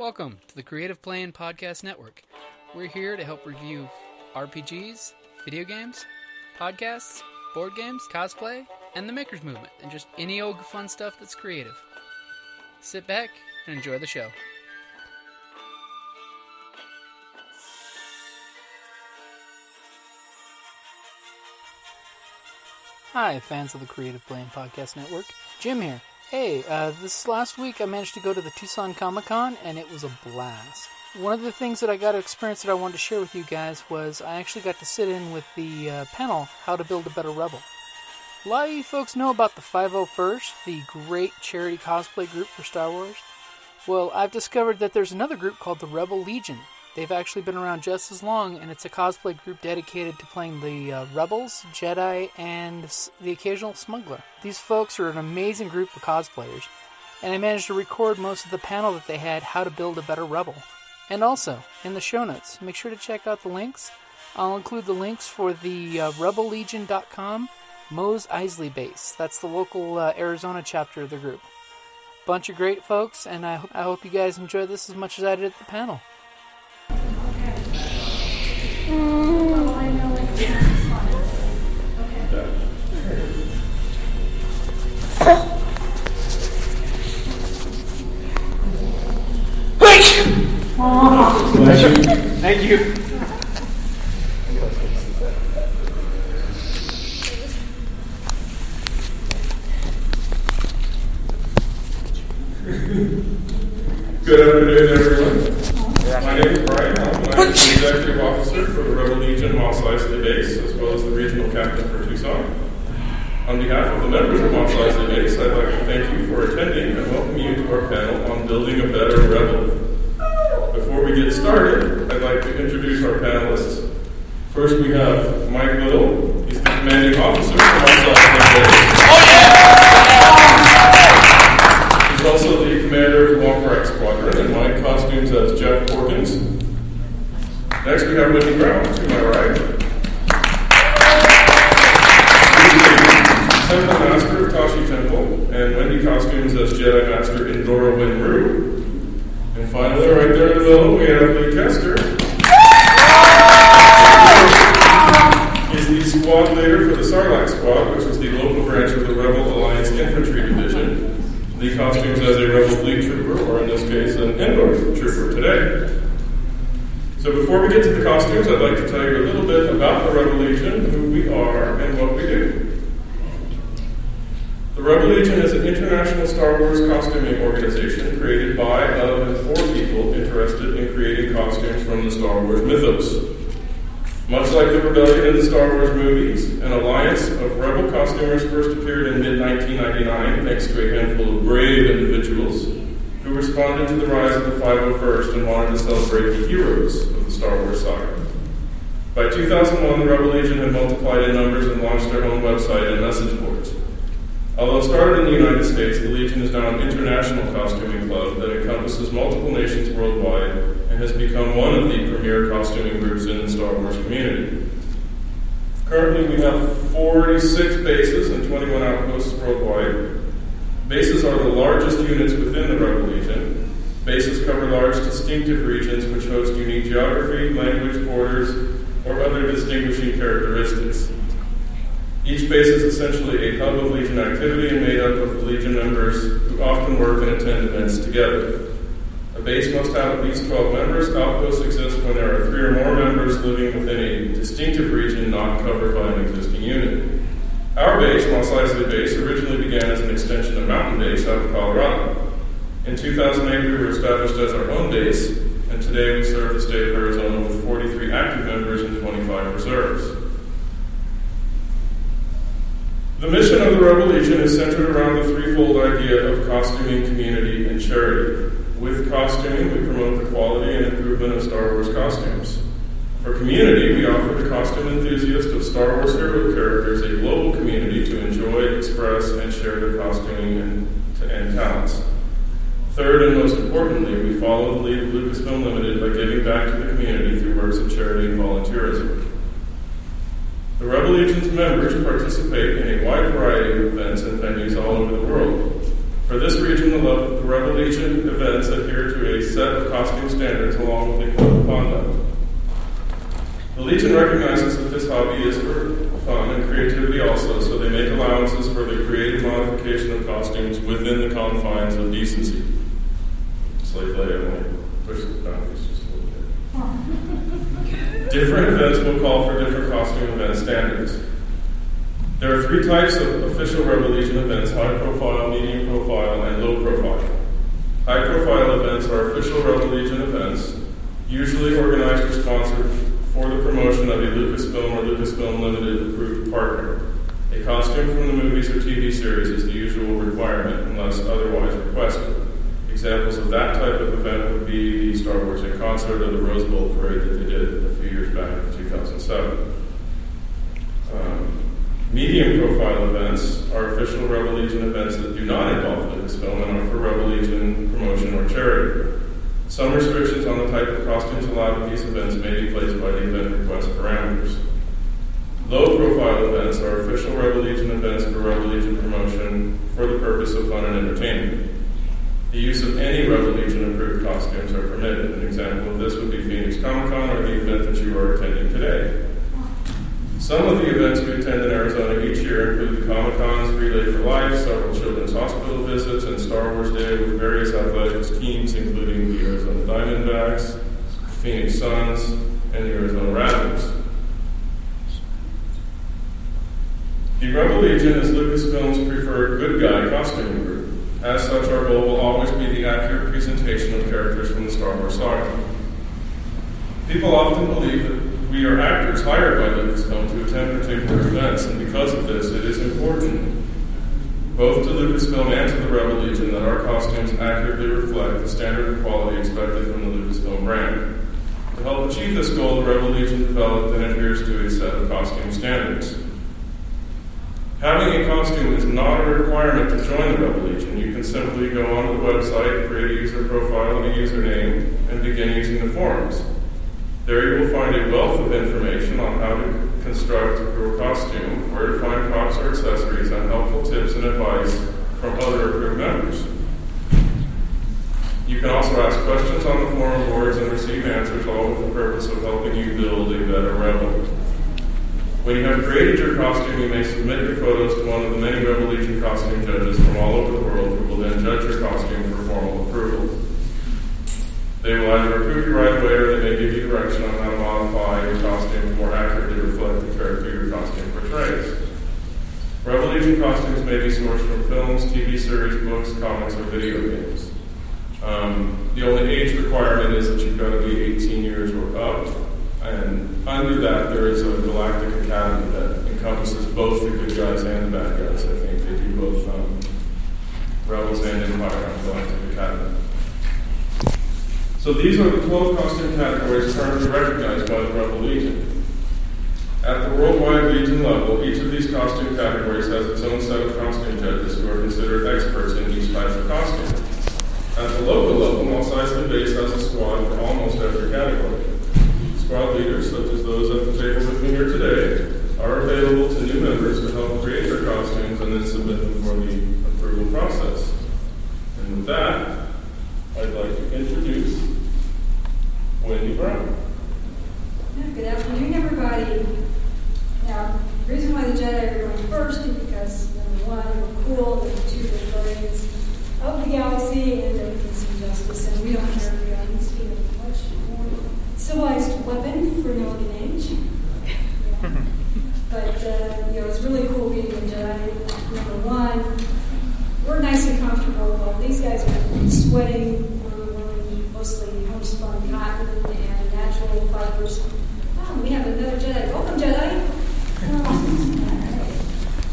Welcome to the Creative Playing Podcast Network. We're here to help review RPGs, video games, podcasts, board games, cosplay, and the Makers Movement, and just any old fun stuff that's creative. Sit back and enjoy the show. Hi, fans of the Creative Playing Podcast Network. Jim here. Hey, uh, this last week I managed to go to the Tucson Comic Con and it was a blast. One of the things that I got to experience that I wanted to share with you guys was I actually got to sit in with the uh, panel How to Build a Better Rebel. A lot of you folks know about the 501st, the great charity cosplay group for Star Wars. Well, I've discovered that there's another group called the Rebel Legion. They've actually been around just as long, and it's a cosplay group dedicated to playing the uh, Rebels, Jedi, and the occasional smuggler. These folks are an amazing group of cosplayers, and I managed to record most of the panel that they had, How to Build a Better Rebel. And also, in the show notes, make sure to check out the links. I'll include the links for the uh, RebelLegion.com Mos Eisley base. That's the local uh, Arizona chapter of the group. Bunch of great folks, and I, ho- I hope you guys enjoy this as much as I did at the panel. Thank you. Good afternoon, everyone. My name is Brian I'm for the Rebel Legion Mos Eisley Base, as well as the Regional Captain for Tucson. On behalf of the members of Mos Eisley Base, I'd like to thank you for attending and welcome you to our panel on building a better Rebel. Before we get started, I'd like to introduce our panelists. First, we have Mike Little. He's the commanding officer for Mos Eisley Base. He's also the commander of Walker Squadron, and my costumes as Jek Porkins. Next, we have Wendy Brown to my right. Temple Master Tashi Temple, and Wendy costumes as Jedi Master Indora Winru. And finally, right there in the middle, we have Lee Kester. He's the squad leader for the Sarlacc Squad, which is the local branch of the Rebel Alliance Infantry Division. The costumes as a Rebel Fleet Trooper, or in this case, an Endor Trooper today. So before we get to the costumes, I'd like to tell you a little bit about the Rebel Legion, who we are, and what we do. The Rebel Legion is an international Star Wars costuming organization created by, of, and for people interested in creating costumes from the Star Wars mythos. Much like the rebellion in the Star Wars movies, an alliance of rebel costumers first appeared in mid 1999 thanks to a handful of brave individuals who responded to the rise of the 501st and wanted to celebrate the heroes of the Star Wars saga. By 2001, the Rebel Legion had multiplied in numbers and launched their own website and message boards. Although started in the United States, the Legion is now an international costuming club that encompasses multiple nations worldwide and has become one of the premier costuming groups in the Star Wars community. Currently, we have 46 bases and 21 outposts worldwide. Bases are the largest units within the Rebel Legion. Bases cover large, distinctive regions which host unique geography, language, borders, or other distinguishing characteristics. Each base is essentially a hub of Legion activity and made up of Legion members who often work and attend events together. A base must have at least 12 members. Outposts exist when there are three or more members living within a distinctive region not covered by an existing unit. Our base, Mos Eisley Base, originally began as an extension of Mountain Base out of Colorado. In 2008, we were established as our own base, and today we serve the state of Arizona with 43 active members and 25 reserves. The mission of the Rebel Legion is centered around the threefold idea of costuming, community, and charity. With costuming, we promote the quality and improvement of Star Wars costumes. For community, we offer the costume enthusiast of Star Wars hero characters a global community to enjoy, express, and share their costuming and, and talents. Third, and most importantly, we follow the lead of Lucasfilm Limited by giving back to the community through works of charity and volunteerism. The Rebel Legion's members participate in a wide variety of events and venues all over the world. For this region, the, Legion events adhere to a set of costume standards along with a code of conduct. The Legion recognizes that this hobby is for fun and creativity also, so they make allowances for the creative modification of costumes within the confines of decency. Slave layout, push the boundaries just a little bit. Different events will call for different costume event standards. There are three types of official Rebel Legion events high profile, medium profile, and low profile. High profile events are official Rebel Legion events, usually organized or sponsored for the promotion of a Lucasfilm or Lucasfilm Limited approved partner. A costume from the movies or TV series is the usual requirement unless otherwise requested. Examples of that type of event would be the Star Wars in Concert or the Rose Bowl parade that they did a few years back in 2007. Um, medium profile events are official Rebel Legion events that do not involve Lucasfilm and are for Rebel Legion promotion or charity. Some restrictions on the type of costumes allowed at these events may be placed by the event request parameters. Low profile events are official Rebel Legion events for Rebel Legion promotion for the purpose of fun and entertainment. The use of any Rebel Legion approved costumes are permitted. An example of this would be Phoenix Comic Con or the event that you are attending today. Some of the events we attend in Arizona each year include the Comic Cons, Relay for Life, several children's hospital visits, and Star Wars Day with various athletics teams, including the Arizona Diamondbacks, Phoenix Suns, and the Arizona Raptors. The Rebel Legion is Lucasfilm's preferred good guy costume group. As such, our goal will always be the accurate presentation of characters from the Star Wars saga. People often believe that we are actors hired by Lucasfilm to attend particular events, and because of this, it is important, both to Lucasfilm and to the Rebel Legion, that our costumes accurately reflect the standard of quality expected from the Lucasfilm brand. To help achieve this goal, the Rebel Legion developed and adheres to a set of costume standards. Having a costume is not a requirement to join the Rebel Legion. You can simply go onto the website, create a user profile and a username, and begin using the forums. There you will find a wealth of information on how to construct your costume, where to find props or accessories, and helpful tips and advice from other approved members. You can also ask questions on the forum boards and receive answers, all with the purpose of helping you build a better rebel. When you have created your costume, you may submit your photos to one of the many Rebel Legion costume judges from all over the world who will then judge your costume for formal approval. They will either approve you right away or they may give you direction on how to modify your costume to more accurately reflect the character your costume portrays. Rebel costumes may be sourced from films, TV series, books, comics, or video games. Um, the only age requirement is that you've got to be 18 years or up. And under that, there is a Galactic Academy that encompasses both the good guys and the bad guys. I think they do both um, Rebels and Empire on Galactic Academy. So these are the 12 costume categories currently recognized by the Rebel Legion. At the worldwide Legion level, each of these costume categories has its own set of costume judges who are considered experts in each type of costume. At the local level, Mos Eisley Base has a squad for almost every category. Squad leaders, such as those at the table with me here today, are available to new members to help create their costumes and then submit them for the approval process. And with that, I'd like to introduce Wendy Brown. Good afternoon, everybody. Now, the reason why the Jedi are going first is because number one, they're cool, number two, they're guardians of the galaxy, and they're peace and justice, and we don't carry guns in a much more civilized weapon for Milligan Age. Yeah. But, uh, you know, it's really cool being a Jedi. Number one, we're nice and comfortable. While these guys are sweating, we're wearing mostly homespun cotton and natural fibers. Oh, we have another Jedi. Welcome, Jedi.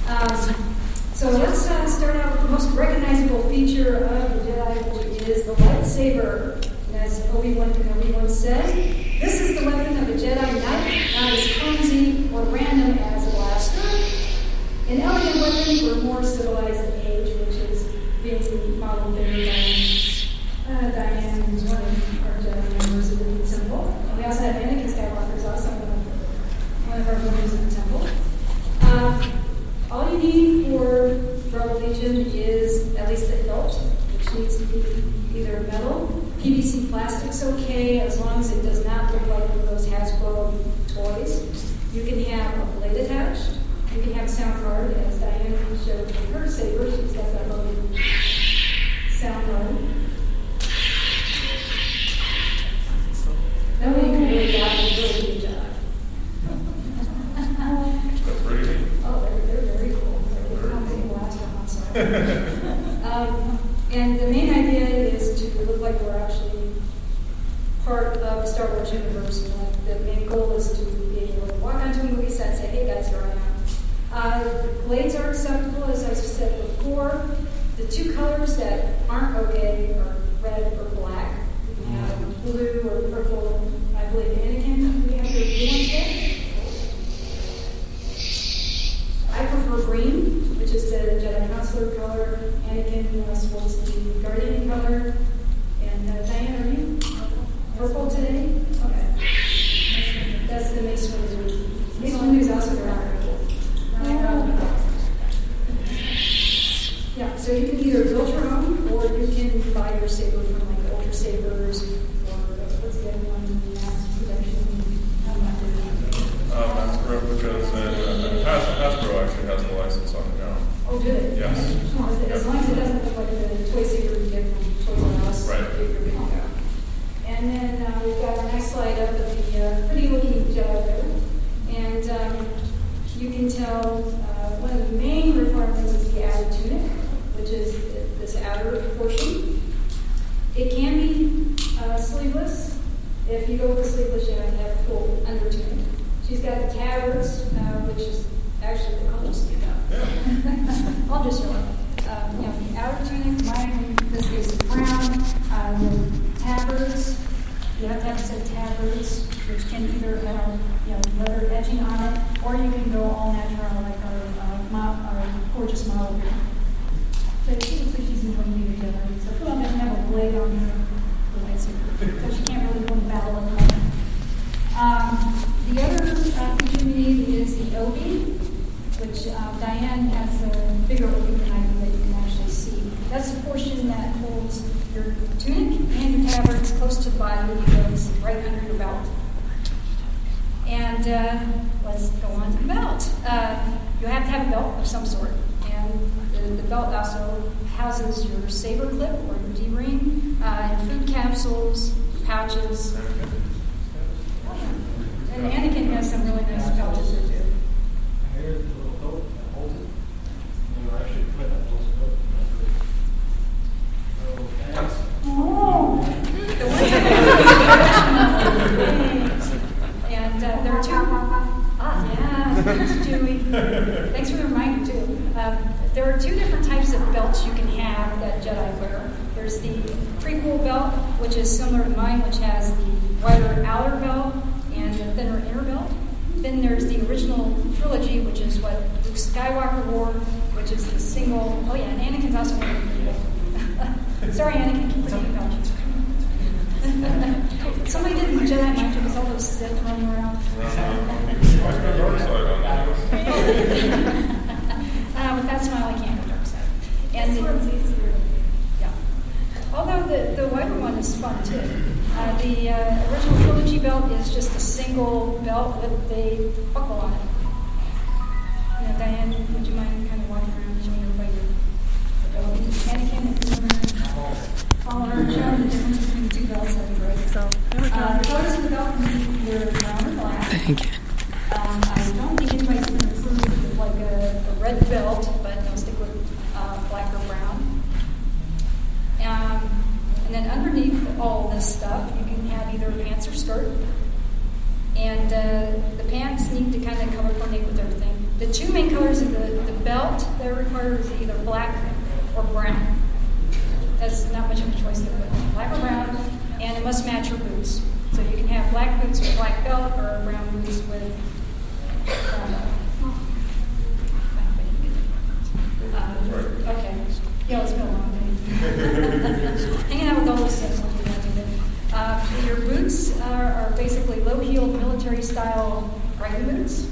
Um, so let's uh, start out with the most recognizable feature of the Jedi, which is the lightsaber. And as Obi-Wan Kenobi once said, this is the weapon of a Jedi Knight, not as clumsy or random as a blaster. An elegant weapon for a more civilized age, which is being modeled there by uh, Diane, who's one of our Jedi members of the temple. And we also have Anakin Skywalker, who's also one of, one of our members of the temple. Uh, all you need for Rebel Legion is at least the hilt be either metal, PVC plastic's okay, as long as it does not look like one of those Hasbro toys. You can have a attached. You can have sound card, as Diane showed from her saber. She's got that lovely sound card. That way you can really guide and really do the job. That's pretty neat. Oh, they're, they're very cool. They're kind of last I'm sorry. um, and the main idea is to look like we're actually part of the Star Wars universe. And like the main goal is to be able to walk onto a movie set and say, hey guys, here I am. Uh, blades are acceptable, as I said before. The two colors that aren't okay are red or black. You can have blue or purple. I believe Anakin, we have the blue one today. I prefer green, which is the Jedi Counselor color. Anakin uh, sports the Guardian color. And uh, Diane, are you purple today? Okay. That's the Mace Windu. Mace Windu is also very cool. Yeah, so you can either build your own or you can buy your saber from like Ultra Sabers or what's the other one? Mass Production. I'm not doing that. Um, that's correct because uh, Has- Hasbro actually has the license on it now. Oh, do it? Yes. As long as it doesn't look like the toy saver you get from Toys R Us. Right. You're good to go. And then uh, we've got our next slide up of the uh, pretty looking Jedi there. And um, you can tell uh, one of the main requirements is the outer tunic, which is this outer portion. It can be uh, sleeveless. If you go with the sleeveless, you have to have a full under tunic. She's got the tabards, uh, which is actually the colors stick out. I'll just show it. Um, you know, the outer tunic, mine in this case is brown. Uh, the tabards, you have to have a set of tabards, which can either have you know leather edging on it, or you can go all natural like our uh, mo- our gorgeous model here. So she looks like she's in one meter together. So well, doesn't have a blade on her lightsaber, so she can't really go in battle at the. Um, the other uh, feature we need is the obi, which uh, Diane has a bigger obi than I do that you can actually see. That's the portion that holds your tunic and your tabards close to the body. It goes right under your belt. And uh, let's go on to the belt. Uh, you have to have a belt of some sort. And the, the belt also houses your saber clip or your D-ring, uh, and food capsules, pouches. And Anakin has some really nice pouches there too. Here's the little hook that holds it. You know, I should put that little hook. Oh, thanks. Oh. The ones And uh, there are two. Ah, yeah. Thanks, Julie. Thanks for the reminder too. Um, there are two different types of belts you can have that Jedi wear. There's the prequel belt, which is similar to mine, which has the wider outer belt and the thinner inner belt. Then there's the original trilogy, which is what Luke Skywalker wore, which is the single. Oh yeah, and Anakin's also wearing the Sorry, Anakin, keep putting your belt. Somebody did in Jedi mind trick all those Sith running around. What's the dark side on that? uh, with that smile, I can't go dark side. And the, one's easier. Although the, the wider one is fun too. Uh, the uh, original trilogy belt is just a single belt with a buckle on it. You know, Diane, would you mind kind of walking around and showing everybody your belt? Anakin, if you want to follow her, show the difference between the two belts, that'd be great. So, uh, the colors of the belt can be either brown or black. Thank you. Um, I don't think anybody's going to approve like a, a red belt, but they'll stick with uh, black or brown. Um, and then underneath all this stuff, you can have either pants or skirt. And uh, the pants need to kind of color coordinate with everything. The two main colors of the, the belt that are required is either black or brown. That's not much of a choice there, but black or brown, and it must match your boots. So you can have black boots with black belt or brown boots with brown belt. Uh, okay. Yeah, it's been a long day. Hanging out with all those things will do that to me. Uh, your boots are, are basically low-heeled military-style riding boots.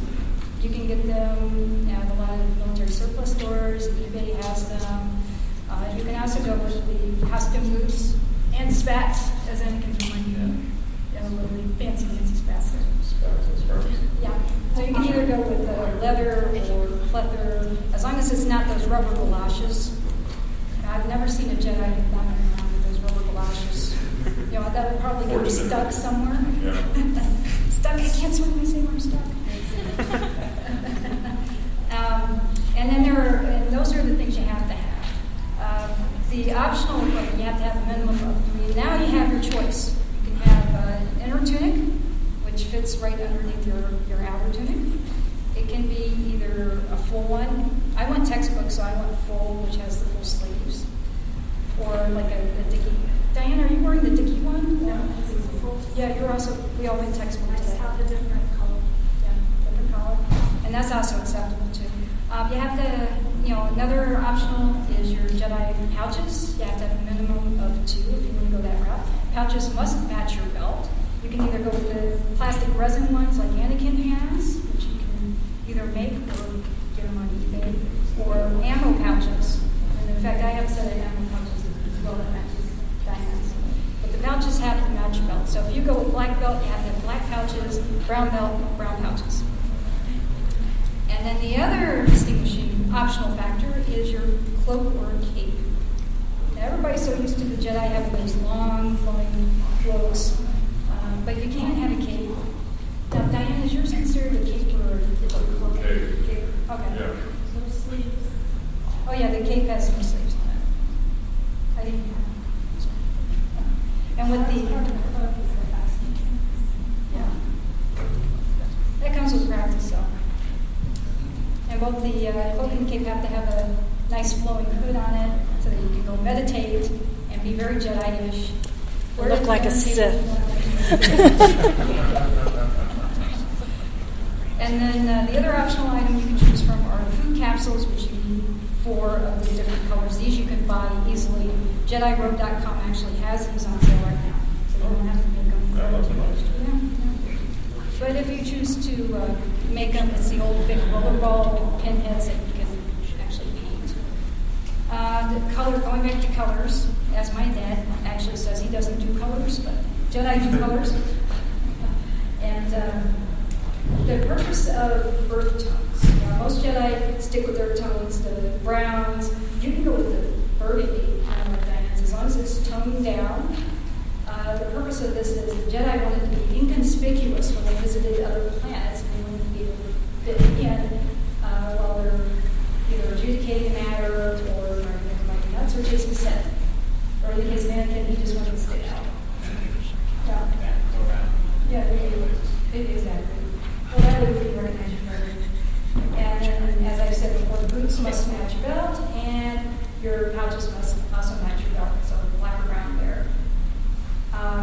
You can get them at a lot of military surplus stores. eBay has them. Uh, you can also go with the costume boots and spats, as Anakin from Anakin. Yeah, really fancy, fancy spats there. Spats. Yeah, so you can either go with uh, leather or pleather, as long as it's not those rubber galoshes. I've never seen a Jedi with those rubber galoshes. You know, that would probably get Fortunate. stuck somewhere. Yeah. stuck, I can't swim, I say I'm stuck. um, and then there are, and those are the things you have to have. Um, the optional equipment, you have to have a minimum of three. Now you have your choice. You can have uh, inner tunic, which fits right underneath your, your outer tunic. It can be either a full one. I went textbook, so I went full, which has the full sleeves, or like a, a dicky. Diane, are you wearing the dicky one? No, this is full. Yeah, you're also. We all went textbook I just have a different color. Yeah, different color, and that's also acceptable too. Um, you have to, you know, another optional is your Jedi pouches. You have to have a minimum of two if you want to go that route. Pouches must match your belt. You can either go with the plastic resin ones like Anakin has, which you can either make or get them on eBay, or ammo pouches. And in fact, I have a set of ammo pouches as well that matches Diane's. But the pouches have to match your belt. So if you go with black belt, you have to have black pouches, brown belt, brown pouches. And then the other distinguishing optional factor is your cloak or cape. Now, everybody's so used to the Jedi having these long, flowing cloaks, um, but you can have a cape. Now, Diane, is yours considered a cape or is it a cloak? Cape. Cape. Okay. Yeah. No sleeves. Oh, yeah, the cape has some sleeves on it. I didn't. And with the. part of the cloak is the fastening. Yeah. That comes with practice, though. And both the uh, cloak and cape have to have a nice flowing hood on it so that you can go meditate and be very Jedi-ish. Look like a the And then uh, the other optional item you can choose from are food capsules, which you need four of the different colors. These you can buy easily. JediRobe.com actually has these on sale right now, so you But if you choose to uh, make them, it's the old big rollerball pinheads that you can actually paint. Uh, the color, going back to colors, as my dad actually says, he doesn't do colors, but Jedi do colors. And um, the purpose of earth tones. Now, most Jedi stick with their tones, the browns. You can go with the burgundy, kind of Diane's, as long as it's toned down. Uh, the purpose of this is the Jedi wanted to be inconspicuous when they visited other planets, and they wanted to be able to fit in uh, while they're either adjudicating a matter or arguing like nuts or chasing Sith. Or in the case of Anakin, he just wanted to stay out. Yeah. Yeah, they do. It- Exactly. Well, that way we can recognize your. And as I said before, the boots must match your belt, and your pouches must also match your belt, so black or brown there.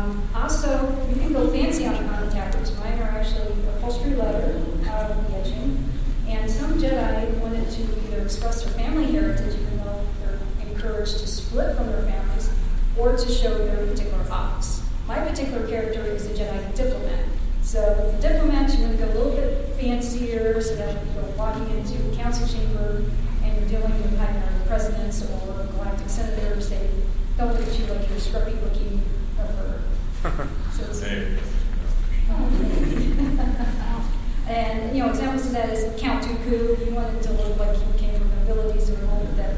Um, also, you can go fancy on, on the tabards. Mine are actually upholstery leather out of the edging. And some Jedi wanted to either express their family heritage, even though they're encouraged to split from their families, or to show their particular office. My particular character is a Jedi diplomat. So the diplomat, you want to go a little bit fancier, so that you're walking into the council chamber and you're dealing with either presidents or galactic senators. They don't look at you like you're scruffy looking Hey. and, you know, examples of that is Count Dooku. He wanted to look like he came from nobility, so he with that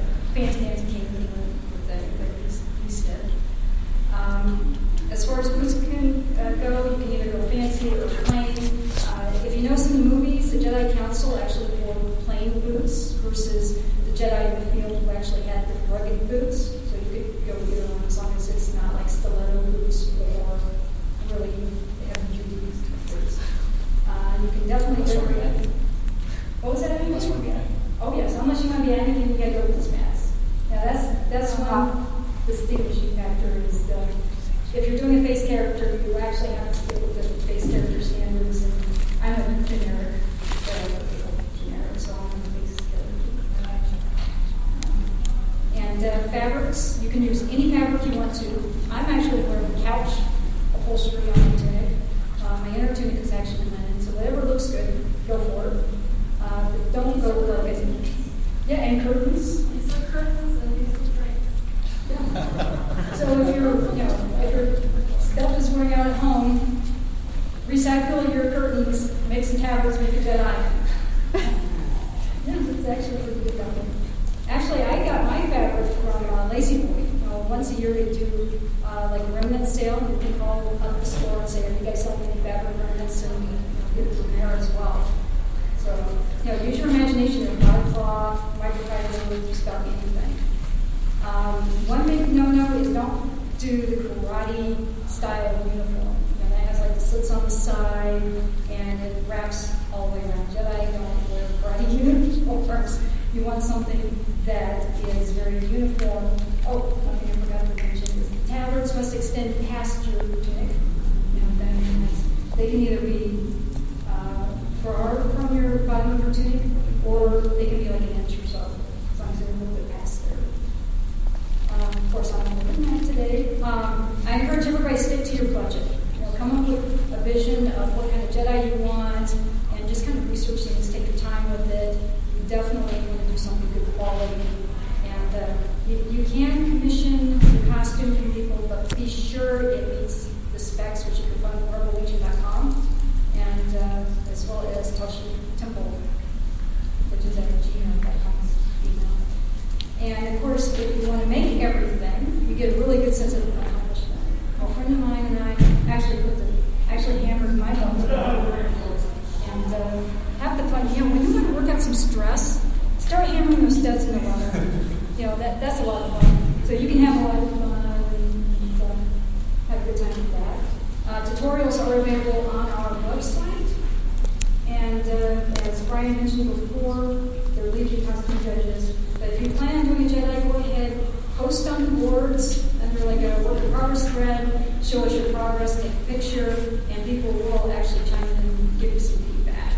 post on the boards under like oh, a work in progress thread, show us your progress, take a picture, and people will actually chime in and give you some feedback.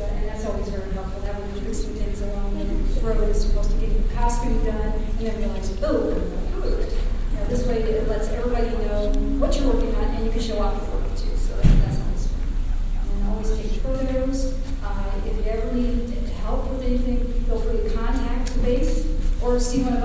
And that's always very helpful. That will do some things along the road as supposed to get the costume done and then realize, oh. You know, this way it lets everybody know what you're working on and you can show off your work too. So that's always fun. And always take photos. Uh, if you ever need help with anything, feel free to contact the base or see one of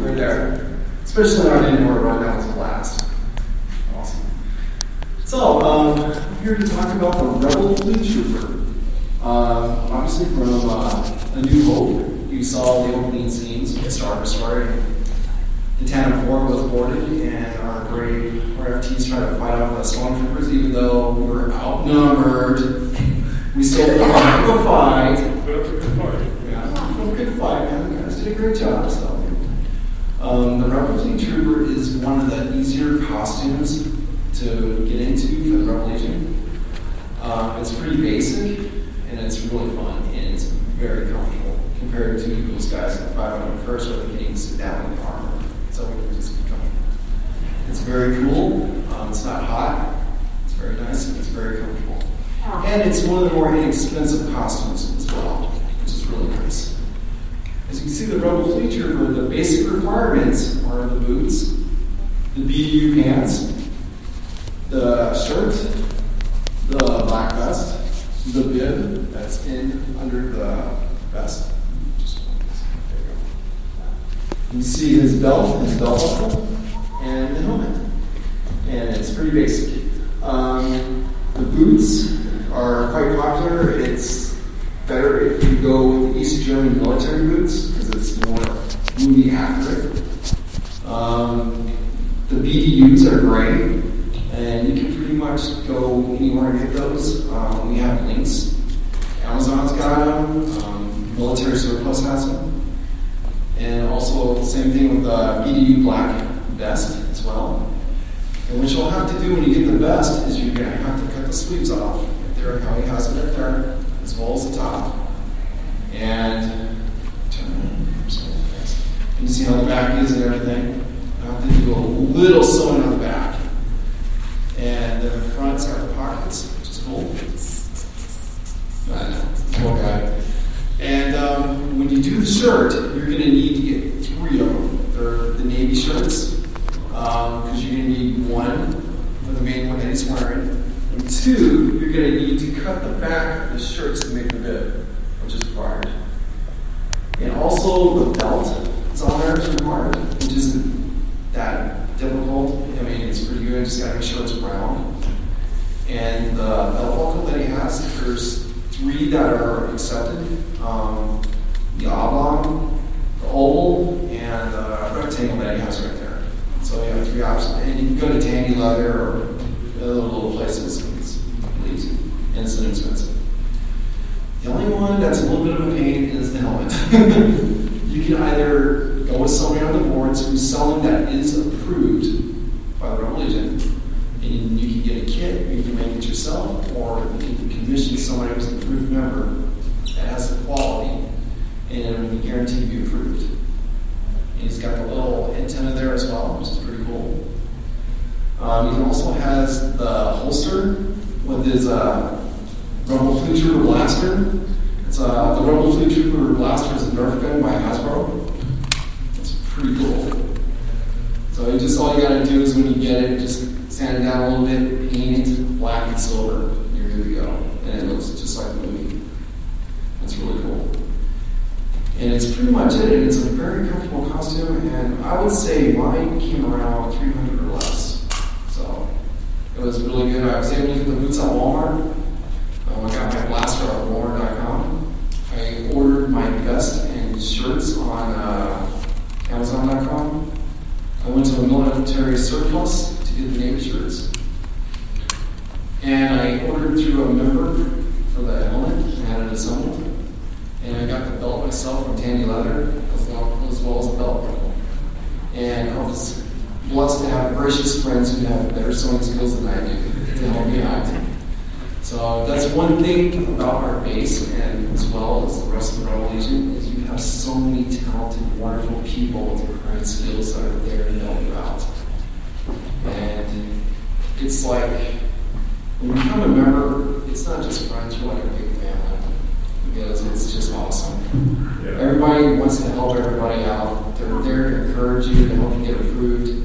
Right there. Especially on indoor right now, was a blast. Awesome. So, um, I'm here to talk about the Rebel Fleet Trooper. Uh, obviously from uh, A New Hope, you saw the opening scenes of the Star Destroyer. The Tantive 4 was boarded, and our brave RFTs tried to fight off the stormtroopers, even though we were outnumbered. We still won the fight. We could fight, man. The guys did a great job, so. Um, the Revelation Trooper is one of the easier costumes to get into for the Revelation. Uh, it's pretty basic, and it's really fun, and it's very comfortable compared to those guys in the first or they can even sit armor. So we can just keep going. It's very cool. Um, it's not hot. It's very nice, and it's very comfortable. Oh. And it's one of the more inexpensive costumes the rebel fleet trooper, the basic requirements are the boots, the BDU pants, the shirt, the black vest, the bib that's in under the vest. You, see his belt, his belt buckle, and the helmet. And it's pretty basic. Um, the boots are quite popular. It's better if you go with East German military boots because it's more movie accurate. Um, the BDUs are great, and you can pretty much go anywhere and get those. Um, we have links. Amazon's got them. Um, military Surplus has them. And also, same thing with uh, the BDU Black vest as well. And what you'll have to do when you get the vest is you're going to have to cut the sleeves off. If are how he has it up there as well as the top. And turn around, that's- you see how the back is and everything. I have to do a little sewing on the back. And the front's got the pockets, which is cool. I know, guy. And um, when you do the shirt, you're going to need to get three of them. They're the navy shirts, because you're going to need one for the main one that he's wearing. And two, you're going to need to cut the back of the shirts to make the bib, which is required. And also the belt is on there is required, which isn't that difficult. I mean, it's pretty good. Just gotta make sure it's round. And the belt buckle that he has, there's three that are accepted. Um, the oblong, the oval, and the rectangle that he has right there. So you have three options. And you can go to Tandy Leather or other little places. It's really easy and it's inexpensive. The only one that's a little bit of a pain is the helmet. you can either go with somebody on the boards who's selling that is approved by the Rebel Legion, and you can get a kit, or you can make it yourself, or you can commission somebody who's an approved member that has the quality, and it will be guaranteed to be approved. And he's got the little antenna there as well, which is pretty cool. Um, he also has the holster with a uh, Rebel Fleet Trooper blaster. It's uh, the Rebel Fleet Trooper blaster is a Nerf gun by Hasbro. It's pretty cool. So you just all you gotta do is when you get it, just sand it down a little bit, paint it black and silver. You're good to go, and it looks just like the movie. That's really cool. And it's pretty much it. And it's a very comfortable costume, and I would say mine came around 300 or less. So it was really good. I was able to get the boots at Walmart. Um, I got my blaster at Walmart.com. I ordered my vest and shirts on uh, Amazon.com. I went to a military surplus to get the Navy shirts. And I ordered through a member for the helmet and had it assembled. And I got the belt myself from Tandy Leather, as well as, well as the belt. And I was blessed to have gracious friends who have better sewing skills than I do to help me out. So that's one thing about our base, and as well as the rest of the Rebel Legion, is you have so many talented, wonderful people with great skills that are there to help you out. And it's like when you become a member, it's not just friends; you're like a big family because it's just awesome. Yeah. Everybody wants to help everybody out. They're there to encourage you, to help you get approved.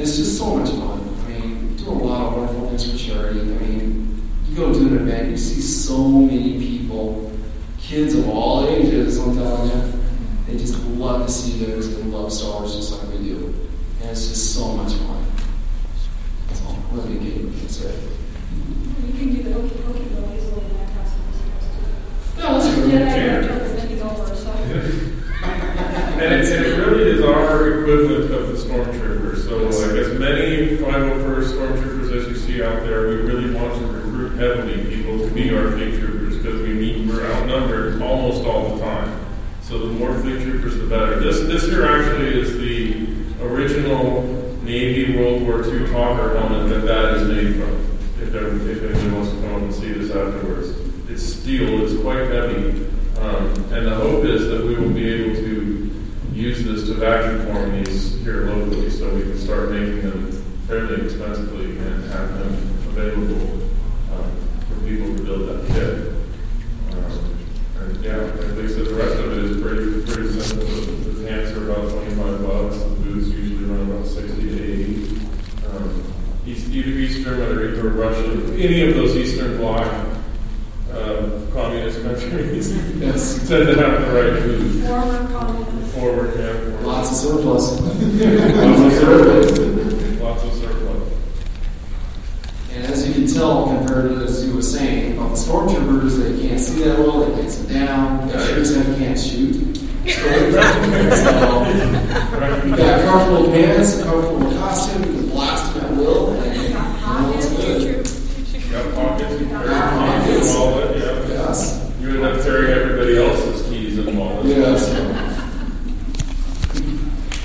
It's just so much fun. I mean, do a lot of wonderful things for charity. I mean, you go to an event, you see so many people, kids of all ages, I'm telling you. They just love to see those and love stars just like we do. And it's just so much fun.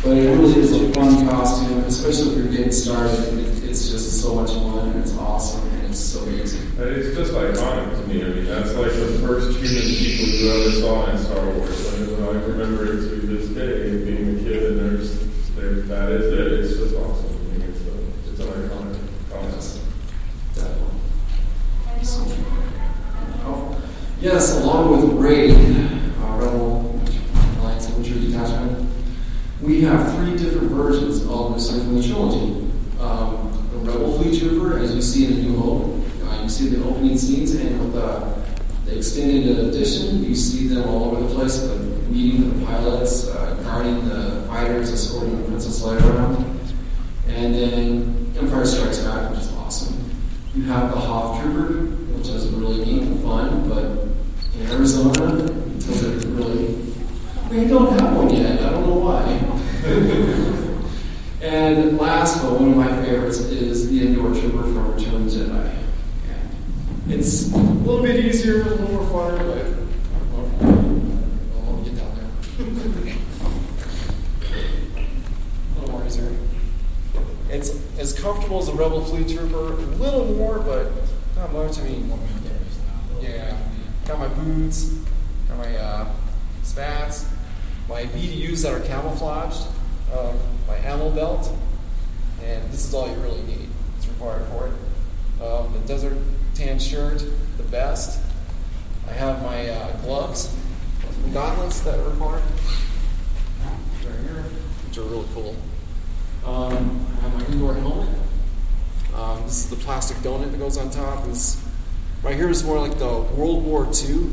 But it really is a fun costume, especially if you're getting started. It's just so much fun and it's awesome and it's so easy. It's just iconic to me. I mean, that's like the first human people you ever saw in Star Wars. I, mean, I remember it to this day, being a kid, and there's, there, that is it. It's just awesome. I mean, it's, a, it's an iconic costume. Yes. Oh. yes, along with Ray. Versions of the trilogy. Um, the Rebel Fleet Trooper, as you see in A New Hope, uh, you see the opening scenes, and with the, extended edition, you see them all over the place, the meeting the pilots, uh, guarding the fighters, escorting the Princess Leia around. And then Empire Strikes Back, which is awesome. You have the Hoth Trooper, which is really neat and fun, but in Arizona, it doesn't really. We don't have one yet. I don't know why. and last, but one of my favorites is the Endor Trooper from Return of the Jedi. And it's a little bit easier, a little more fun, but I'll get down there. a little more easier. It's as comfortable as a Rebel Fleet Trooper, a little more, but not much. I mean, yeah, got my boots, got my uh, spats, my BDUs that are camouflaged, um, my ammo belt, and this is all you really need. It's required for it. Um, the desert tan shirt, the vest. I have my uh, gloves, gauntlets that are required. Right here, which are really cool. Um, I have my Endor helmet. Um, this is the plastic donut that goes on top. This right here is more like the World War II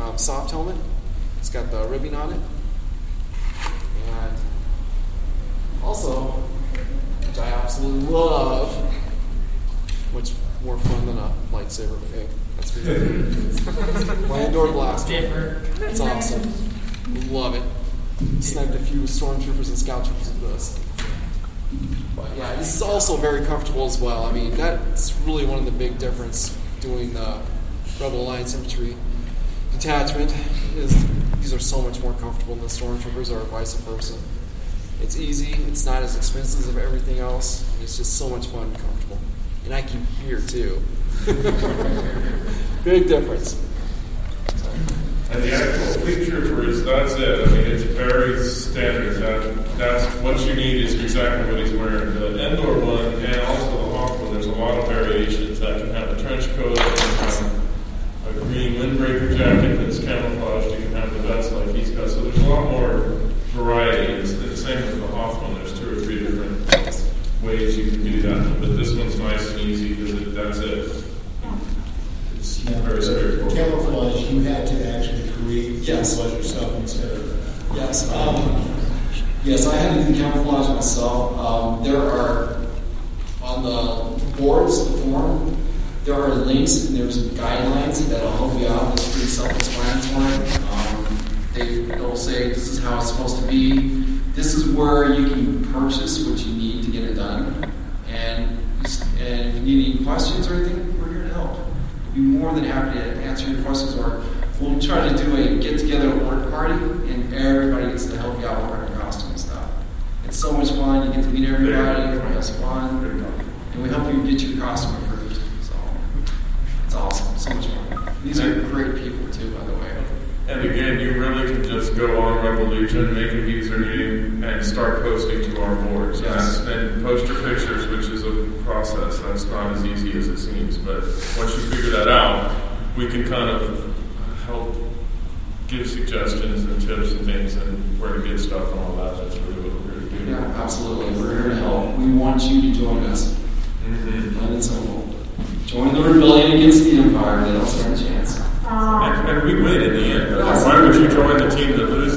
um, soft helmet. It's got the ribbing on it, and also, which I absolutely love, which more fun than a lightsaber. Okay, my Endor blaster. It's awesome. Love it. Sniped a few stormtroopers and scout troopers with this. But yeah, this is also very comfortable as well. I mean, that's really one of the big difference doing the Rebel Alliance infantry detachment is these are so much more comfortable than the stormtroopers or vice versa. It's easy. It's not as expensive as everything else. It's just so much fun and comfortable, and I can hear too. big difference. And the actual fleet trooper is that's it. I mean, it's very standard. That that's what you need is exactly what he's wearing. The Endor one and also the Hoth one. There's a lot of variations that can have a trench coat, can have a green windbreaker jacket that's camouflaged. You can have the vest like he's got. So there's a lot more variety. It's the same with the one. There's two or three different ways you can do that. But this one's nice and easy because that's it. Very straightforward. Camouflage, you had to actually create Yes. camouflage yourself instead of. Yes. Um, yes, I had to do camouflage myself. Um, there are on the boards, the form, there are links and there's guidelines that'll help you out. It's pretty self-explanatory. Um, they, they'll say this is how it's supposed to be. This is where you can purchase what you need to get it done. And and if you need any questions or anything, we're here to help. We'll be more than happy to answer your questions or we'll try to do a get together work party and everybody gets to help you out with our costume and stuff. It's so much fun. You get to meet everybody. Everybody has fun, and we help you get your costume approved. So it's awesome. So much fun. These are great people too, by the way. And again, you really can just go on Rebel Legion, make a username, and start posting to our boards. Yes. And then post your pictures, which is a process. That's not as easy as it seems. But once you figure that out, we can kind of help give suggestions and tips and things and where to get stuff and all that. That's really what we're here to do. Yeah, absolutely. We're here to help. We want you to join us. Mhm. Plain and simple. Join the rebellion against the empire. They don't stand a chance. And, and we win in the end. Why would you join the team that loses, right? Yeah.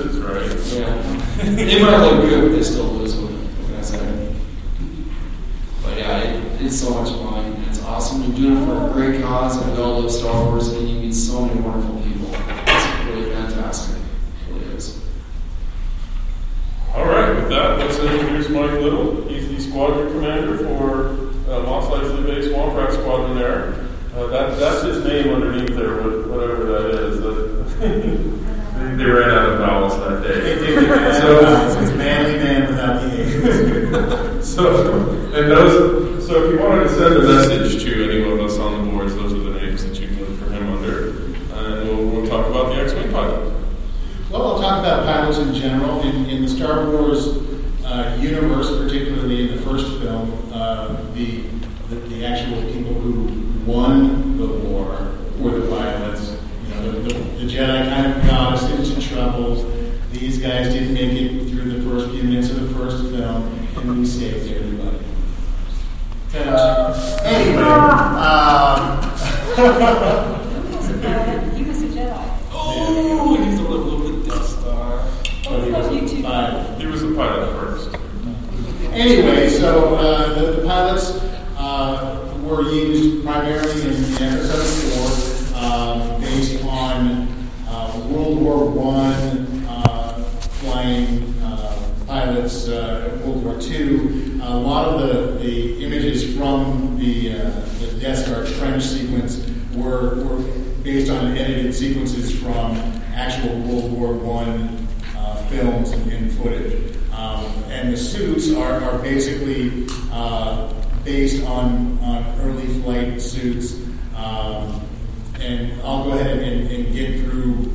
They might look good, but they still lose. What can I say? But yeah, it, it's so much fun. and It's awesome. You're doing it for a great cause, and we all love Star Wars, and you meet so many wonderful people. It's really fantastic. It really is. All right, with that, let's introduce Mike Little. He's the squadron commander for uh, Mos Eisley Base Walcraft Squadron there. Uh, that, that's his name underneath there, what- whatever that is. They ran out of vowels that day. so manly man without the A. so and those. So if you wanted to send a message to anyone that's on the boards, those are the names that you can look for him under, and we'll, we'll talk about the X-wing pilot. Well, I'll talk about pilots in general in, in the Star Wars uh, universe, particularly in the first film. Uh, the, the the actual people who won the war were the pilots. You know, the, the, the Jedi kind of these guys didn't make it through the first few minutes of the first film, and we saved everybody. Uh, anyway, um, Luke was a pilot. He was a Jedi. Oh, he's a little bit Death Star. but he was You two. five. He was a pilot first. Anyway, so uh, the, the pilots uh, were used primarily in, in episode four, um, based on uh, World War One uh, flying uh, pilots, uh, World War Two. A lot of the, the images from the, uh, the Death Star trench sequence were, were based on edited sequences from actual World War One uh, films and, and footage. Um, and the suits are, are basically uh, based on, on early flight suits. Um, and I'll go ahead and, and get through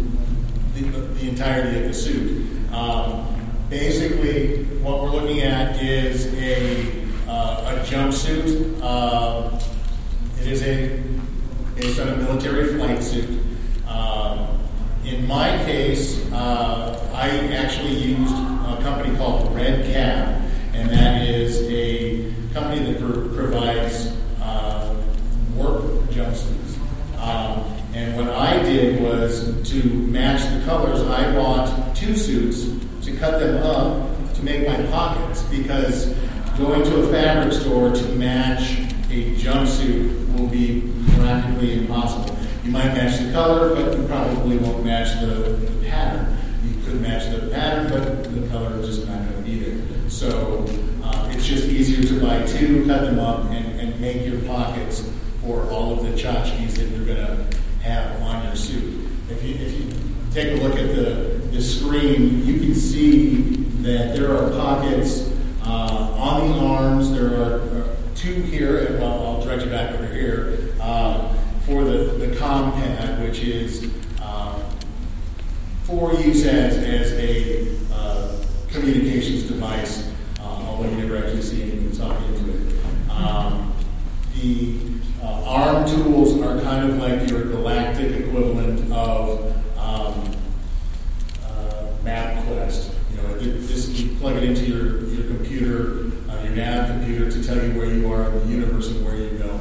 the, the entirety of the suit. Um, basically, what we're looking at is a, uh, a jumpsuit. Uh, it is a based on a military flight suit. Um, in my case, uh, I actually used a company called Red Cap, and that is a company that pro- provides uh, work jumpsuits. Um, and what I did was to match the colors. I bought two suits to cut them up to make my pockets because going to a fabric store to match a jumpsuit will be practically impossible. You might match the color, but you probably won't match the, the pattern. You could match the pattern, but the color is just not going to be there. So uh, it's just easier to buy two, cut them up, and, and make your pockets for all of the tchotchkes that you're going to have on your suit. If you, if you take a look at the, the screen, you can see that there are pockets uh, on the arms. There are uh, two here, and well, I'll direct you back over here, uh, for the, the com which is uh, for use as, as a uh, communications device, uh, although you never actually see anything talking to it. Um, the uh, ARM tools are kind of like your galactic equivalent of um, uh, MapQuest. You know, it, this, you plug it into your, your computer, uh, your nav computer, to tell you where you are in the universe and where you go.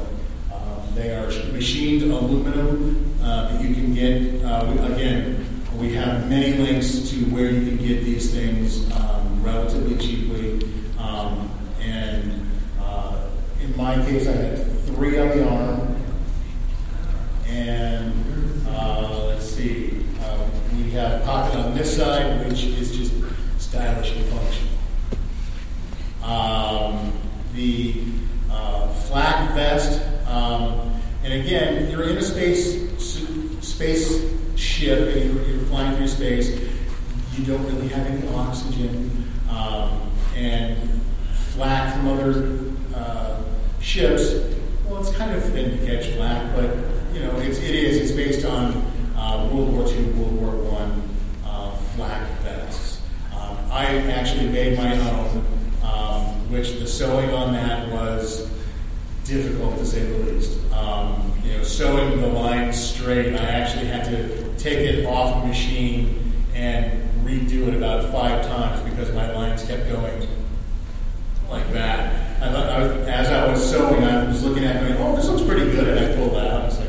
Um, they are machined aluminum uh, that you can get. Uh, we, again, we have many links to where you can get these things um, relatively cheaply. Um, and uh, in my case, I had three on the arm. And uh, let's see, uh, we have a pocket on this side, which is just stylish and functional. Um, the uh, flak vest, um, and again, you're in a space ship, and you're, you're flying through space. You don't really have any oxygen, um, and flak from other uh, ships. Well, it's kind of thin to catch flak, but you know, it's, it is. It's based on uh, World War II, World War Uh, vests. Um, I actually made my own, um, which the sewing on that was difficult to say the least. Um, you know, sewing the line straight, I actually had to take it off the machine and redo it about five times because my lines kept going like that. I, I, as I was sewing, I was looking at it going, oh, this looks pretty good, and I pulled that out. It's like,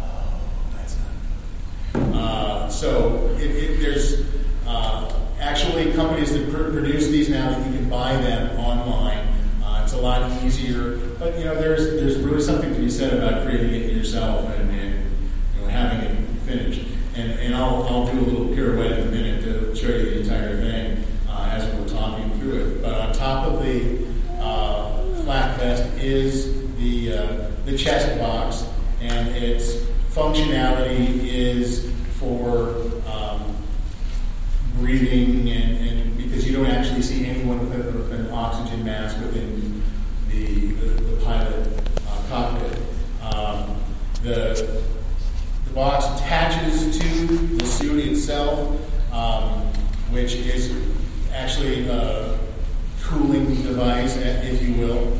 oh, that's not good. Uh, so it, it, there's uh, actually companies that pr- produce these now that you can buy them online. Uh, it's a lot easier, but you know, there's there's really something to be said about creating it yourself and, and you know, having it finished. And, and I'll, I'll do a little pirouette in a minute to show you the entire thing uh, as we're talking through it. But on top of the uh, flak vest is the, uh, the chest box, and its functionality is for um, breathing, you see anyone with, a, with an oxygen mask within the, the, the pilot uh, cockpit. Um, the, the box attaches to the suit itself. Um, which is actually a cooling device, if you will.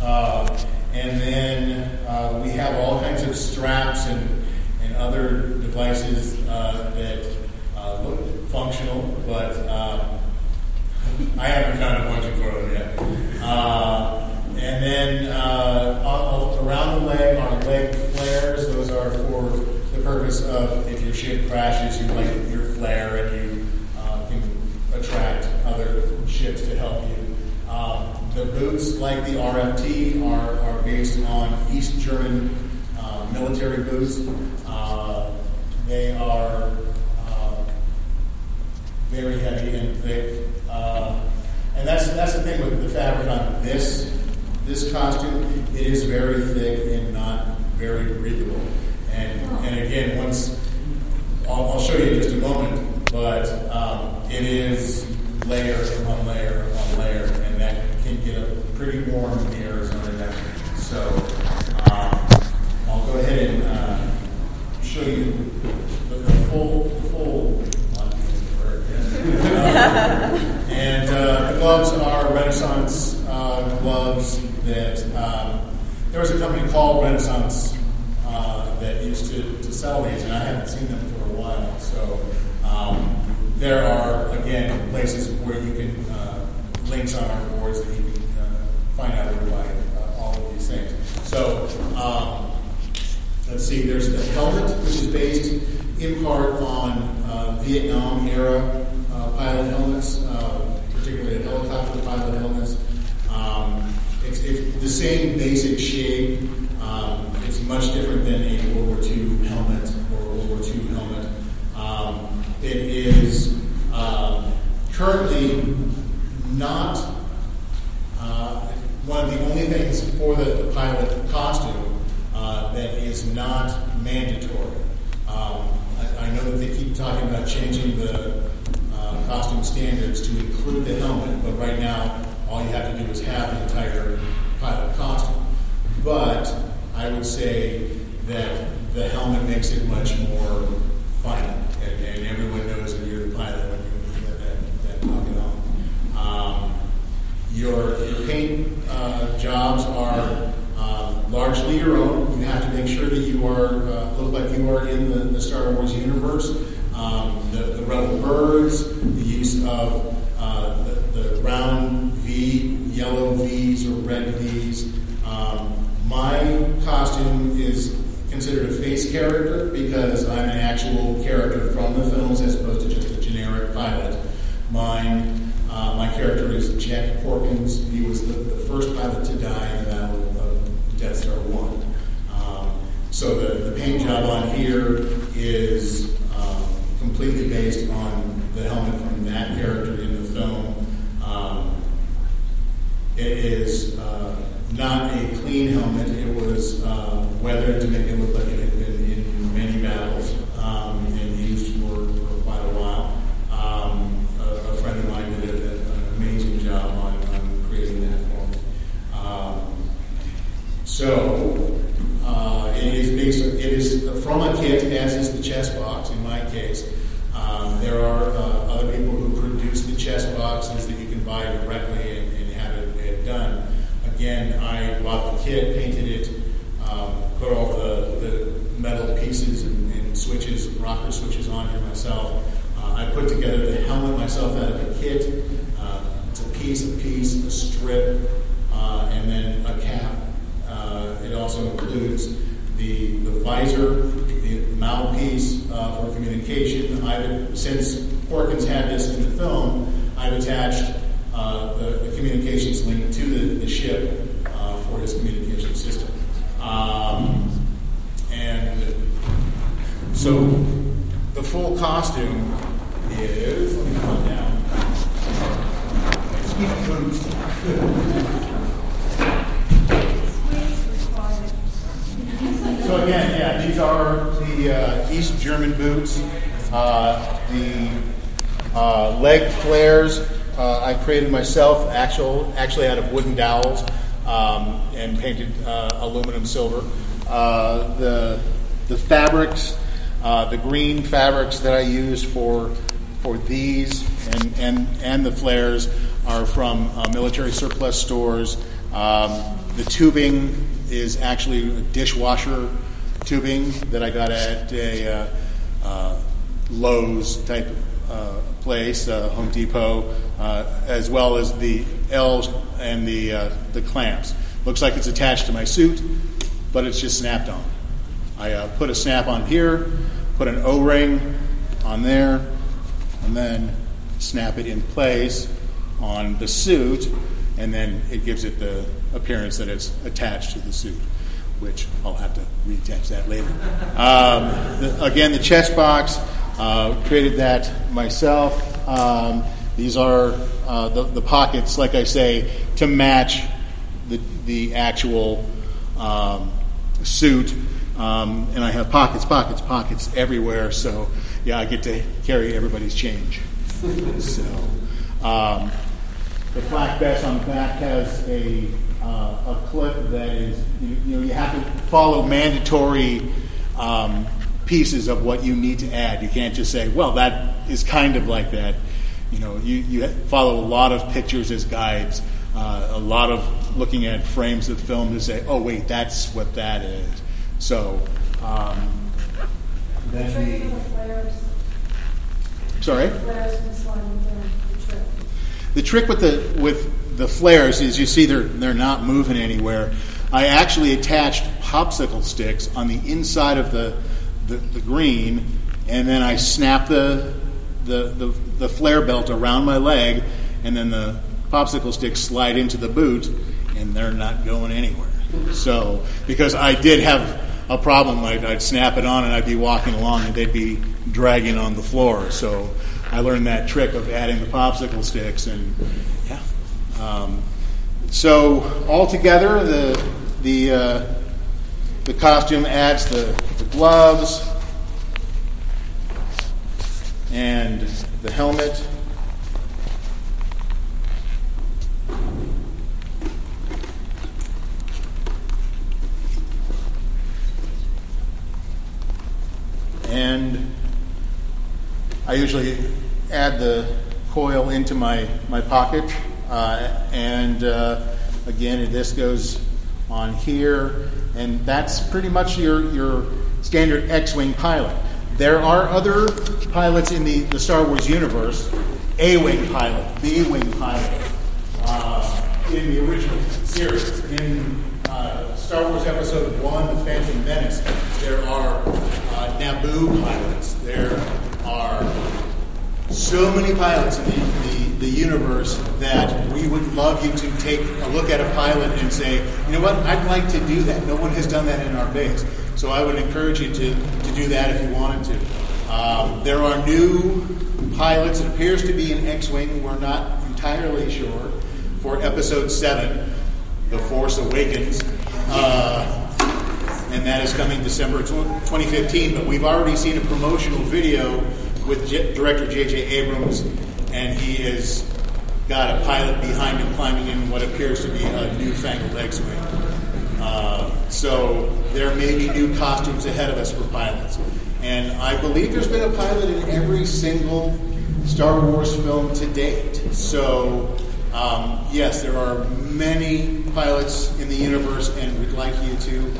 Uh, and then uh, we have all kinds of straps and, and other devices uh, that uh, look functional, but um, I haven't found a for them yet. Uh, and then uh, around the leg are leg flares. Those are for the purpose of if your ship crashes, you light your flare and you uh, can attract other ships to help you. Um, the boots, like the RFT, are, are based on East German uh, military boots. Uh, they are uh, very heavy and thick. And that's that's the thing with the fabric on this this costume. It is very thick and not very breathable. And and again, once I'll, I'll show you in just a moment, but um, it is layer upon layer upon layer, and that can get pretty warm in the Arizona desert. So um, I'll go ahead and uh, show you the, the full the full. and uh, the gloves are Renaissance uh, gloves that um, there was a company called Renaissance uh, that used to, to sell these, and I haven't seen them for a while. So um, there are again places where you can uh, links on our boards that you can uh, find out where to buy uh, all of these things. So um, let's see. There's the helmet, which is based in part on uh, Vietnam era uh, pilot helmets, particularly helicopter pilot helmets. It's, it's the same basic shape. Um, it's much different than a World War II helmet or a World War II helmet. Um, it is um, currently not uh, one of the only things for the, the pilot costume uh, that is not mandatory. Um, I, I know that they keep talking about changing the uh, costume standards to include the helmet, but right now all you have to do is have the entire. But I would say that the helmet makes it much more fun, and, and everyone knows that you're the pilot when you get that, that puppet on. Um, your, your paint uh, jobs are um, largely your own. You have to make sure that you are uh, look like you are in the, the Star Wars universe. Um, the, the rebel birds, the use of uh, the, the round my costume is considered a face character because I'm an actual character from the films as opposed to just a generic pilot. Mine, uh, my character is Jek Porkins. He was the, the first pilot to die in the Battle of Death Star 1. Um, so the, the paint job on here is um, completely based on the helmet from that character in the film. Um, it is uh, not a clean helmet. It was uh, weathered to make it look like it had been in many battles um, and used for, for quite a while. Um, a, a friend of mine did a, an amazing job on, on creating that for me. Um, so uh, it is based. It is from a kit, as is the chest box. In my case, um, there are uh, other people who produce the chest boxes that you can buy directly and, and have it, it done. Again, I bought the kit, painted it, um, put all the, the metal pieces and, and switches, rocker switches on here myself. Uh, I put together the helmet myself out of a kit. Uh, it's a piece, a piece, a strip, uh, and then a cap. Uh, it also includes the, the visor, the mouthpiece uh, for communication. I've, since Porkins had this in the film, I've attached uh, the, the communications link to the, the ship uh, for his communication system. Um, and so the full costume is, let me calm down. Speak boots. So again, yeah, these are the uh, East German boots. Uh, the uh, leg flares uh, I created myself, actual, actually out of wooden dowels, um, and painted uh, aluminum silver. Uh, the the fabrics, uh, the green fabrics that I use for for these and, and, and the flares are from uh, military surplus stores. Um, the tubing is actually dishwasher tubing that I got at a uh, Lowe's type uh, place, uh, Home Depot, uh, as well as the L's and the, uh, the clamps. Looks like it's attached to my suit, but it's just snapped on. I uh, put a snap on here, put an O ring on there, and then snap it in place on the suit, and then it gives it the appearance that it's attached to the suit, which I'll have to reattach that later. Um, the, again, the chest box, uh, created that myself. Um, these are uh, the, the pockets, like I say, to match the, the actual um, suit. Um, and I have pockets, pockets, pockets everywhere. So, yeah, I get to carry everybody's change. so, um, the flak vest on the back has a, uh, a clip that is, you, you know, you have to follow mandatory um, pieces of what you need to add. You can't just say, well, that is kind of like that. You know, you, you follow a lot of pictures as guides, uh, a lot of looking at frames of film to say, oh, wait, that's what that is. So, um, then the, the flares. sorry? Flares can slide within the trick. The trick with the with the flares is you see they're they're not moving anywhere. I actually attached popsicle sticks on the inside of the the, the green, and then I snap the, the the the flare belt around my leg, and then the popsicle sticks slide into the boot, and they're not going anywhere. So because I did have a problem, I'd, I'd snap it on and I'd be walking along and they'd be dragging on the floor. So I learned that trick of adding the popsicle sticks, and yeah. Um, so altogether, the the uh, the costume adds the, the gloves and the helmet. And I usually add the coil into my, my pocket. Uh, and uh, again, this goes on here. And that's pretty much your, your standard X Wing pilot. There are other pilots in the, the Star Wars universe A Wing pilot, B Wing pilot. Uh, in the original series, in uh, Star Wars Episode 1, The Phantom Menace, there are uh, Naboo pilots. There are so many pilots in the, the, the universe that we would love you to take a look at a pilot and say, you know what, I'd like to do that. No one has done that in our base. So I would encourage you to, to do that if you wanted to. Um, there are new pilots. It appears to be an X Wing. We're not entirely sure. For episode 7, The Force Awakens. Uh, and that is coming December 2015. But we've already seen a promotional video with J- director J.J. Abrams, and he has got a pilot behind him climbing in what appears to be a newfangled X-wing. Uh, so there may be new costumes ahead of us for pilots, and I believe there's been a pilot in every single Star Wars film to date. So um, yes, there are many pilots in the universe, and we'd like you to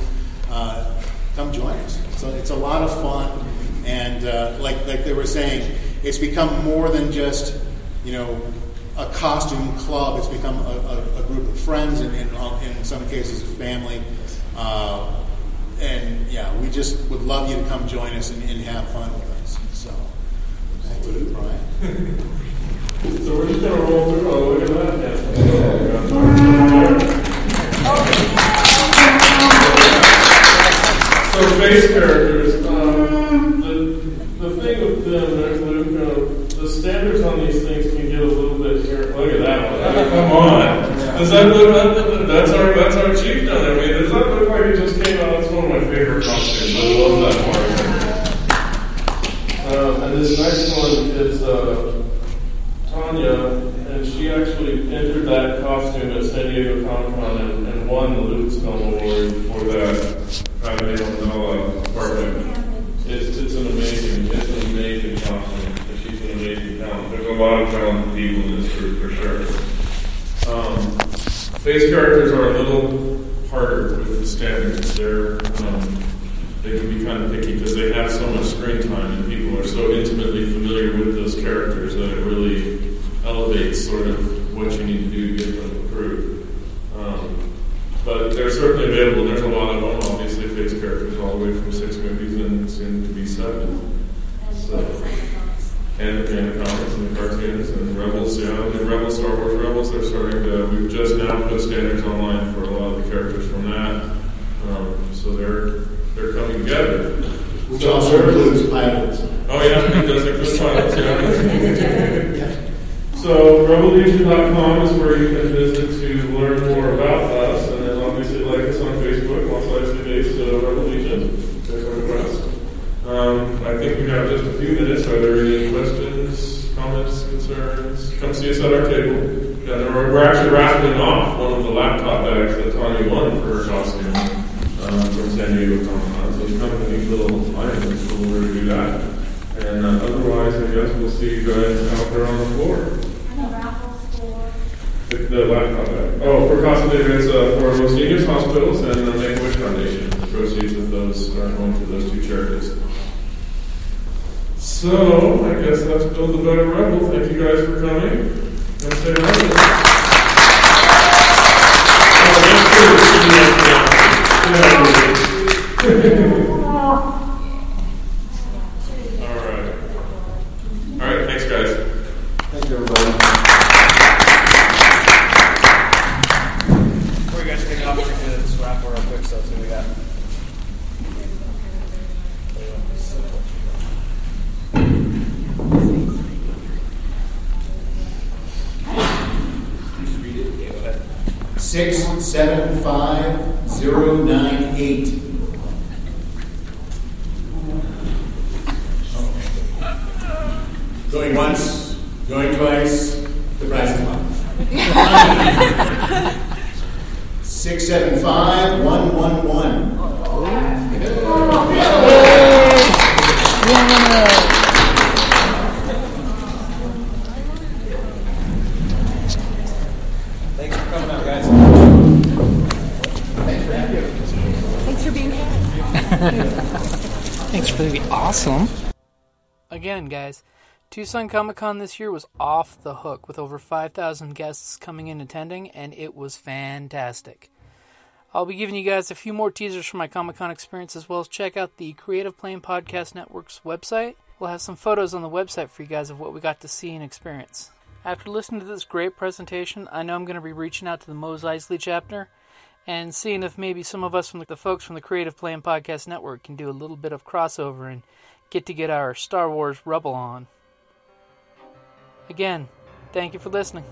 uh, come join us. So it's a lot of fun. And uh, like, like they were saying, it's become more than just, you know, a costume club. It's become a, a, a group of friends and, in, in some cases, a family. Uh, and yeah, we just would love you to come join us and, and have fun with us. So, to you, Brian. So we're just gonna roll through. Oh, look at that. So face characters. Um, the, the thing with them, the standards on these things can get a little bit here. Look at that one. I mean, come on. Does that look? That, that's our that's our chief down there. I mean, does that look like it just came out? It's one of my favorite costumes. I love that part. Um, and this next one is. Uh, Tanya, and she actually entered that costume at San Diego Comic Con and, and won the Lucasfilm Award for that Padme Amidala department. It's, it's an amazing, it's an amazing costume, there's a lot of talented people in this group for sure. Um, face characters are a little harder with the standards. They're um, they can be kind of picky because they have so much screen time and people are so intimately familiar with those characters that it really elevates sort of what you need to do to get them approved. Um, but they're certainly available. There's a lot of them, obviously, face characters all the way from six movies and soon to be seven. So, and, and the comics and the cartoons and Rebels, yeah, and Rebels, Star Wars Rebels, they're starting to, we've just now put standards online for a lot of the characters from that. Um, so they're, they're coming together. Which also includes pilots. Oh, yeah, it does include pilots, yeah. So, rebellegion.com is where you can visit to learn more about us, and then obviously like us on Facebook, also actually based uh, Rebel Legion. There's our request. Um, I think we have just a few minutes. Are there any questions, comments, concerns? Come see us at our table. Yeah, there are- we're actually raffling off one of the laptop bags that Tanya won for her costume um, from San Diego Comic Con. So it's kind of a neat little item. It's cool to do that. And uh, otherwise, I guess we'll see you guys out there on the floor. And the raffles for The, the laptop bag. Oh, for costume events uh, for Los Niños hospitals and the Make-A-Wish Foundation. The proceeds of those are going to those two charities. So, I guess that's Build a Better Rebel. Thank you guys for coming. And say hi. All right. All right, thanks guys. Thank you, everybody. Before you guys take off, we're gonna do this raffle real quick, so let's see what we got. Yeah, go ahead. Six seven five zero nine eight. Tucson Comic Con this year was off the hook with over 5,000 guests coming in attending, and it was fantastic. I'll be giving you guys a few more teasers from my Comic Con experience as well as check out the Creative Plane Podcast Network's website. We'll have some photos on the website for you guys of what we got to see and experience. After listening to this great presentation, I know I'm going to be reaching out to the Mos Eisley chapter and seeing if maybe some of us from the, the folks from the Creative Plan Podcast Network can do a little bit of crossover and get to get our Star Wars Rebel on. Again, thank you for listening.